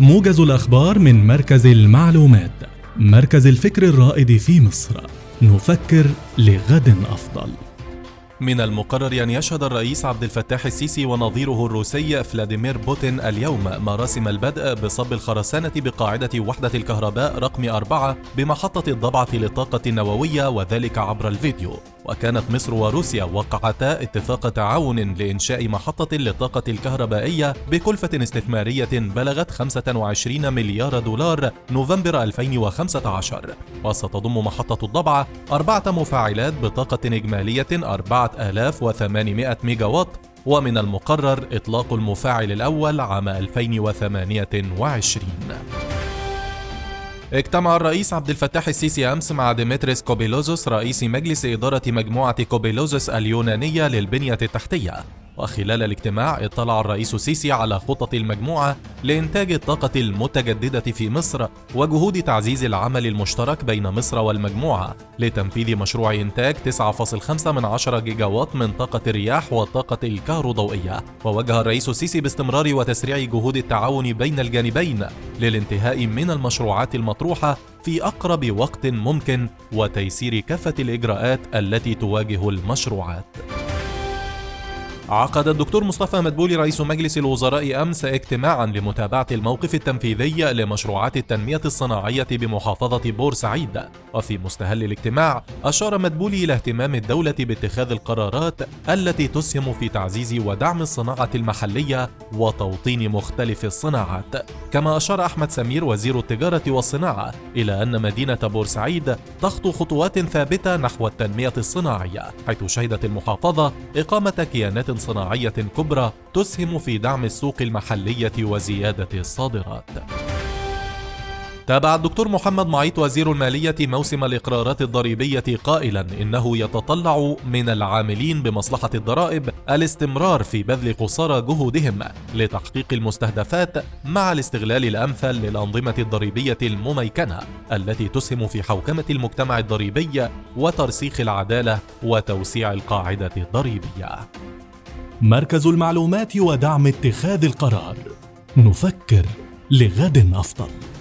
موجز الأخبار من مركز المعلومات مركز الفكر الرائد في مصر. نفكر لغد أفضل. من المقرر أن يشهد الرئيس عبد الفتاح السيسي ونظيره الروسي فلاديمير بوتين اليوم مراسم البدء بصب الخرسانة بقاعدة وحدة الكهرباء رقم أربعة بمحطة الضبعة للطاقة النووية وذلك عبر الفيديو. وكانت مصر وروسيا وقعتا اتفاق تعاون لإنشاء محطة للطاقة الكهربائية بكلفة استثمارية بلغت 25 مليار دولار نوفمبر 2015 وستضم محطة الضبعة أربعة مفاعلات بطاقة إجمالية 4800 ميجا وات ومن المقرر إطلاق المفاعل الأول عام 2028 اجتمع الرئيس عبد الفتاح السيسي أمس مع ديمتريس كوبيلوزوس رئيس مجلس إدارة مجموعة كوبيلوزوس اليونانية للبنية التحتية. وخلال الاجتماع اطلع الرئيس السيسي على خطط المجموعة لإنتاج الطاقة المتجددة في مصر وجهود تعزيز العمل المشترك بين مصر والمجموعة لتنفيذ مشروع إنتاج 9.5 من عشرة جيجا وات من طاقة الرياح والطاقة الكهروضوئية. ووجه الرئيس السيسي باستمرار وتسريع جهود التعاون بين الجانبين للانتهاء من المشروعات المطروحة في أقرب وقت ممكن وتيسير كافة الإجراءات التي تواجه المشروعات. عقد الدكتور مصطفى مدبولي رئيس مجلس الوزراء أمس اجتماعا لمتابعة الموقف التنفيذي لمشروعات التنمية الصناعية بمحافظة بورسعيد. وفي مستهل الاجتماع أشار مدبولي إلى اهتمام الدولة باتخاذ القرارات التي تسهم في تعزيز ودعم الصناعة المحلية وتوطين مختلف الصناعات. كما أشار أحمد سمير وزير التجارة والصناعة إلى أن مدينة بورسعيد تخطو خطوات ثابتة نحو التنمية الصناعية حيث شهدت المحافظة إقامة كيانات صناعية كبرى تسهم في دعم السوق المحلية وزيادة الصادرات. تابع الدكتور محمد معيط وزير المالية موسم الإقرارات الضريبية قائلا إنه يتطلع من العاملين بمصلحة الضرائب الاستمرار في بذل قصارى جهودهم لتحقيق المستهدفات مع الاستغلال الأمثل للأنظمة الضريبية المميكنة التي تسهم في حوكمة المجتمع الضريبي وترسيخ العدالة وتوسيع القاعدة الضريبية. مركز المعلومات ودعم اتخاذ القرار. نفكر لغد أفضل.